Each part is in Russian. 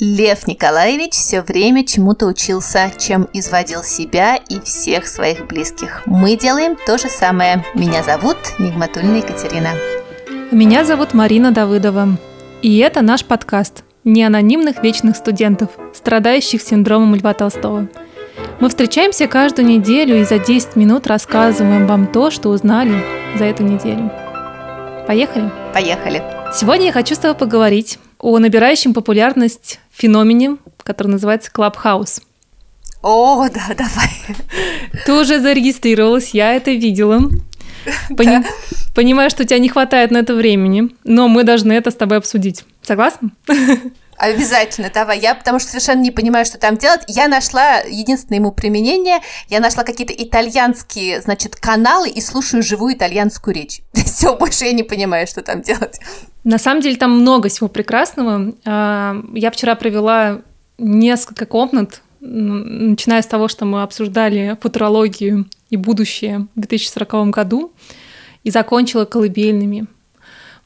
Лев Николаевич все время чему-то учился, чем изводил себя и всех своих близких. Мы делаем то же самое. Меня зовут Нигматульна Екатерина. Меня зовут Марина Давыдова. И это наш подкаст неанонимных вечных студентов, страдающих синдромом Льва Толстого. Мы встречаемся каждую неделю и за 10 минут рассказываем вам то, что узнали за эту неделю. Поехали? Поехали. Сегодня я хочу с тобой поговорить о набирающем популярность феномене, который называется Clubhouse. О, да, давай. Ты уже зарегистрировалась, я это видела. Пони... Да. Понимаю, что у тебя не хватает на это времени, но мы должны это с тобой обсудить. Согласна? Обязательно, давай. Я потому что совершенно не понимаю, что там делать. Я нашла единственное ему применение. Я нашла какие-то итальянские, значит, каналы и слушаю живую итальянскую речь. Все, больше я не понимаю, что там делать. На самом деле там много всего прекрасного. А, я вчера провела несколько комнат, начиная с того, что мы обсуждали футурологию и будущее в 2040 году, и закончила колыбельными.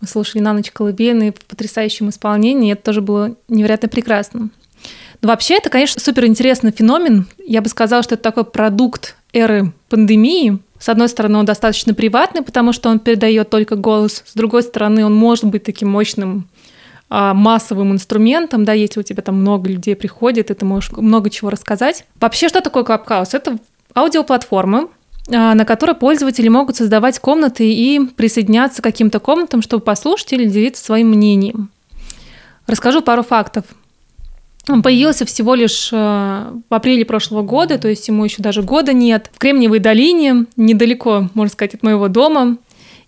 Мы слушали на ночь колыбельные в потрясающем исполнении, и это тоже было невероятно прекрасно. Но вообще это, конечно, супер интересный феномен. Я бы сказала, что это такой продукт эры пандемии, с одной стороны, он достаточно приватный, потому что он передает только голос. С другой стороны, он может быть таким мощным а, массовым инструментом, да, если у тебя там много людей приходит, и ты можешь много чего рассказать. Вообще, что такое Clubhouse? Это аудиоплатформа, а, на которой пользователи могут создавать комнаты и присоединяться к каким-то комнатам, чтобы послушать или делиться своим мнением. Расскажу пару фактов. Он появился всего лишь э, в апреле прошлого года, то есть ему еще даже года нет, в Кремниевой долине, недалеко, можно сказать, от моего дома.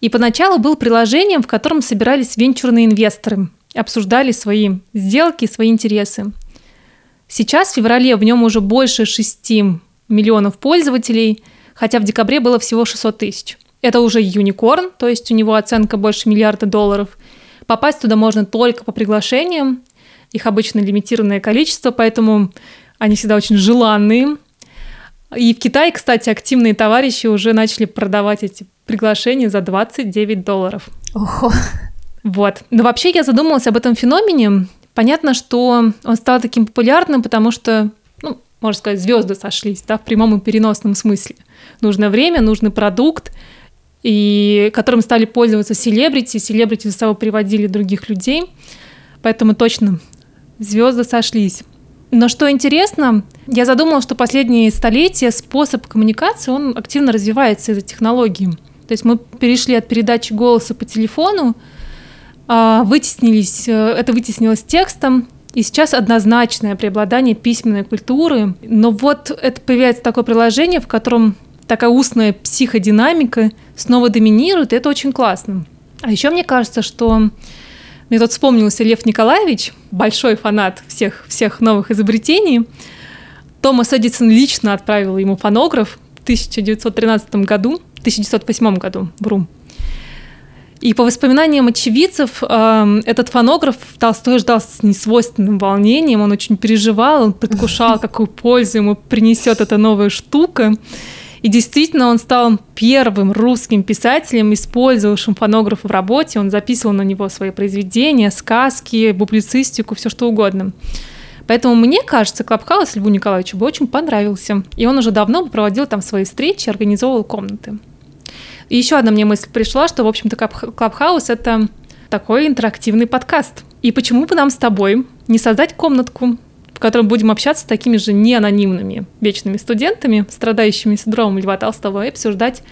И поначалу был приложением, в котором собирались венчурные инвесторы, обсуждали свои сделки, свои интересы. Сейчас, в феврале, в нем уже больше 6 миллионов пользователей, хотя в декабре было всего 600 тысяч. Это уже юникорн, то есть у него оценка больше миллиарда долларов. Попасть туда можно только по приглашениям, их обычно лимитированное количество, поэтому они всегда очень желанные. И в Китае, кстати, активные товарищи уже начали продавать эти приглашения за 29 долларов. Ого. Вот. Но вообще я задумалась об этом феномене. Понятно, что он стал таким популярным, потому что, ну, можно сказать, звезды сошлись, да, в прямом и переносном смысле. Нужно время, нужный продукт, и которым стали пользоваться селебрити. Селебрити за собой приводили других людей. Поэтому точно звезды сошлись. Но что интересно, я задумала, что последние столетия способ коммуникации, он активно развивается из-за технологии. То есть мы перешли от передачи голоса по телефону, а, вытеснились, э, это вытеснилось текстом, и сейчас однозначное преобладание письменной культуры. Но вот это появляется такое приложение, в котором такая устная психодинамика снова доминирует, и это очень классно. А еще мне кажется, что мне тут вспомнился Лев Николаевич, большой фанат всех, всех новых изобретений. Томас Эдисон лично отправил ему фонограф в 1913 году, 1908 году, вру. И по воспоминаниям очевидцев, э, этот фонограф Толстой ждал с несвойственным волнением, он очень переживал, он предвкушал, какую пользу ему принесет эта новая штука. И действительно, он стал первым русским писателем, использовавшим фонограф в работе. Он записывал на него свои произведения, сказки, публицистику, все что угодно. Поэтому мне кажется, Clubhouse Льву Николаевичу бы очень понравился. И он уже давно проводил там свои встречи, организовывал комнаты. И еще одна мне мысль пришла, что, в общем-то, Clubhouse — это такой интерактивный подкаст. И почему бы нам с тобой не создать комнатку, в котором будем общаться с такими же неанонимными вечными студентами, страдающими синдромом Льва Толстого, и обсуждать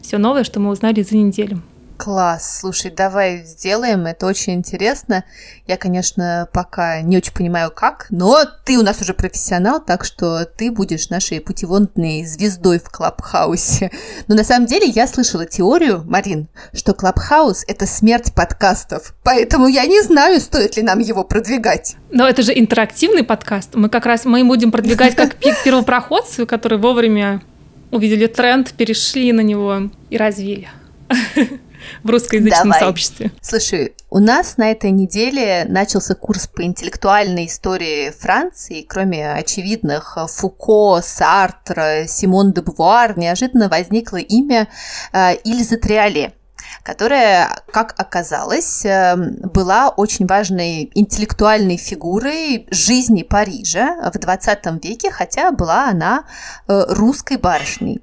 все новое, что мы узнали за неделю. Класс, слушай, давай сделаем, это очень интересно. Я, конечно, пока не очень понимаю как, но ты у нас уже профессионал, так что ты будешь нашей путеводной звездой в Клабхаусе. Но на самом деле я слышала теорию, Марин, что Клабхаус — это смерть подкастов, поэтому я не знаю, стоит ли нам его продвигать. Но это же интерактивный подкаст. Мы как раз мы будем продвигать как первопроходцы, которые вовремя увидели тренд, перешли на него и развили. В русскоязычном Давай. сообществе. Слушай, у нас на этой неделе начался курс по интеллектуальной истории Франции. Кроме очевидных Фуко, Сартра, Симон де Бувуар, неожиданно возникло имя э, Ильзы Триоле. Которая, как оказалось, эм, была очень важной интеллектуальной фигурой жизни Парижа в 20 веке, хотя была она э, русской барышней.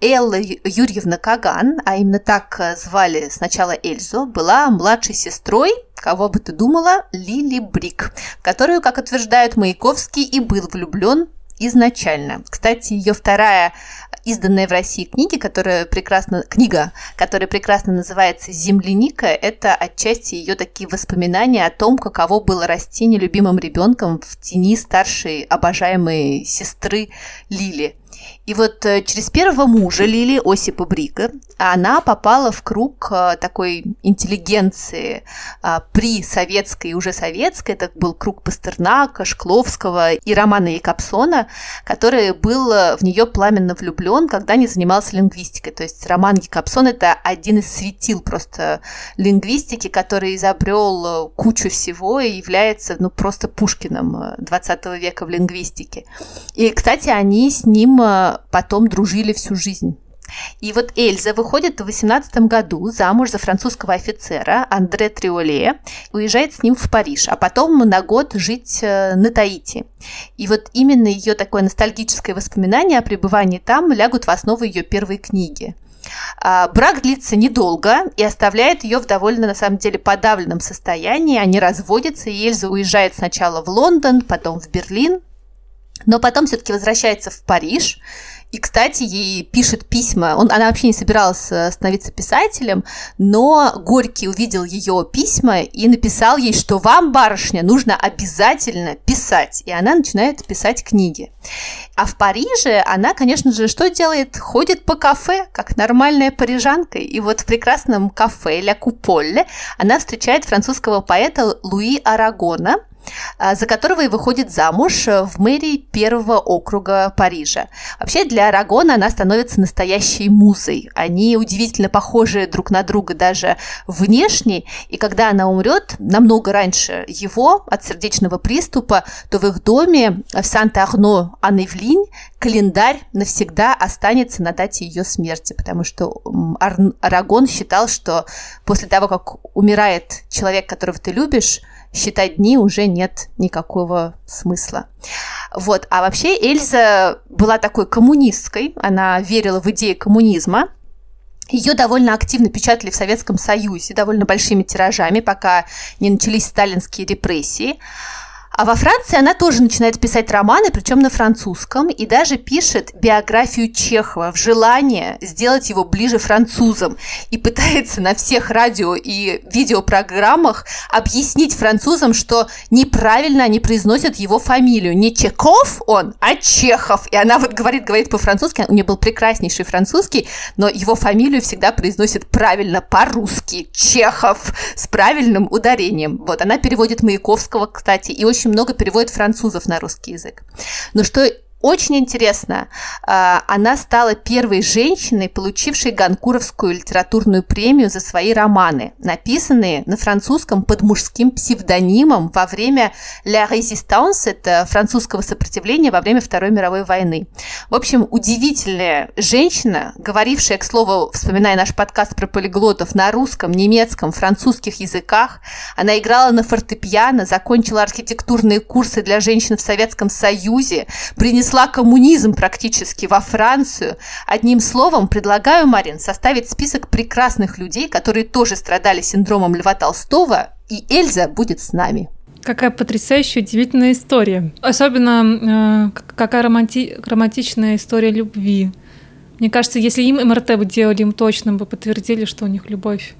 Элла Юрьевна Каган, а именно так звали сначала Эльзу, была младшей сестрой, кого бы ты думала, Лили Брик, в которую, как утверждают Маяковский, и был влюблен изначально. Кстати, ее вторая изданная в России книга, которая прекрасно, книга, которая прекрасно называется «Земляника», это отчасти ее такие воспоминания о том, каково было расти нелюбимым ребенком в тени старшей обожаемой сестры Лили – и вот э, через первого мужа Лили Осипа Брика она попала в круг э, такой интеллигенции а, при советской и уже советской. Это был круг Пастернака, Шкловского и Романа Якобсона, который был э, в нее пламенно влюблен, когда не занимался лингвистикой. То есть Роман Якобсон – это один из светил просто лингвистики, который изобрел кучу всего и является ну, просто Пушкиным 20 века в лингвистике. И, кстати, они с ним потом дружили всю жизнь. И вот Эльза выходит в 18 году замуж за французского офицера Андре Триоле, уезжает с ним в Париж, а потом на год жить э, на Таити. И вот именно ее такое ностальгическое воспоминание о пребывании там лягут в основу ее первой книги. А, брак длится недолго и оставляет ее в довольно, на самом деле, подавленном состоянии. Они разводятся, и Эльза уезжает сначала в Лондон, потом в Берлин, но потом все-таки возвращается в Париж. И, кстати, ей пишет письма. Он, она вообще не собиралась э, становиться писателем, но Горький увидел ее письма и написал ей, что вам, барышня, нужно обязательно писать. И она начинает писать книги. А в Париже она, конечно же, что делает? Ходит по кафе, как нормальная парижанка. И вот в прекрасном кафе «Ля Куполле» она встречает французского поэта Луи Арагона – за которого и выходит замуж э, в мэрии первого округа Парижа. Вообще для Арагона она становится настоящей музой. Они удивительно похожи друг на друга даже внешне, и когда она умрет намного раньше его от сердечного приступа, то в их доме в Санта-Арно-Аневлинь календарь навсегда останется на дате ее смерти, потому что Арагон считал, что после того, как умирает человек, которого ты любишь, считать дни уже нет никакого смысла. Вот. А вообще Эльза была такой коммунисткой, она верила в идеи коммунизма, ее довольно активно печатали в Советском Союзе, довольно большими тиражами, пока не начались сталинские репрессии. А во Франции она тоже начинает писать романы, причем на французском, и даже пишет биографию Чехова в желание сделать его ближе французам. И пытается на всех радио и видеопрограммах объяснить французам, что неправильно они произносят его фамилию. Не Чеков он, а Чехов. И она вот говорит, говорит по-французски, у нее был прекраснейший французский, но его фамилию всегда произносит правильно, по-русски. Чехов с правильным ударением. Вот, она переводит Маяковского, кстати, и очень очень много переводит французов на русский язык. Но что очень интересно, а, она стала первой женщиной, получившей Ганкуровскую литературную премию за свои романы, написанные на французском под мужским псевдонимом во время «La Résistance», это французского сопротивления во время Второй мировой войны. В общем, удивительная женщина, говорившая, к слову, вспоминая наш подкаст про полиглотов, на русском, немецком, французских языках. Она играла на фортепиано, закончила архитектурные курсы для женщин в Советском Союзе, принесла принесла коммунизм практически во Францию. Одним словом, предлагаю, Марин, составить список прекрасных людей, которые тоже страдали синдромом Льва Толстого, и Эльза будет с нами. Какая потрясающая, удивительная история. Особенно э, какая романти- романтичная история любви. Мне кажется, если им МРТ бы делали, им точно бы подтвердили, что у них любовь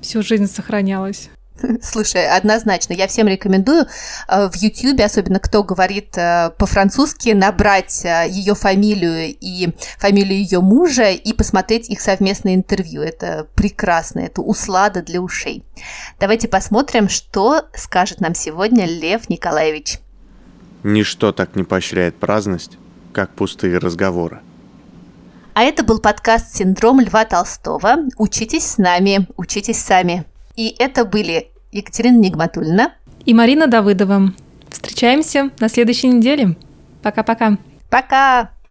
всю жизнь сохранялась. Слушай, однозначно, я всем рекомендую э, в YouTube, особенно кто говорит э, по-французски, набрать э, ее фамилию и фамилию ее мужа и посмотреть их совместное интервью. Это прекрасно, это услада для ушей. Давайте посмотрим, что скажет нам сегодня Лев Николаевич. Ничто так не поощряет праздность, как пустые разговоры. А это был подкаст «Синдром Льва Толстого». Учитесь с нами, учитесь сами. И это были Екатерина Нигматульна и Марина Давыдова. Встречаемся на следующей неделе. Пока-пока. Пока! -пока. Пока.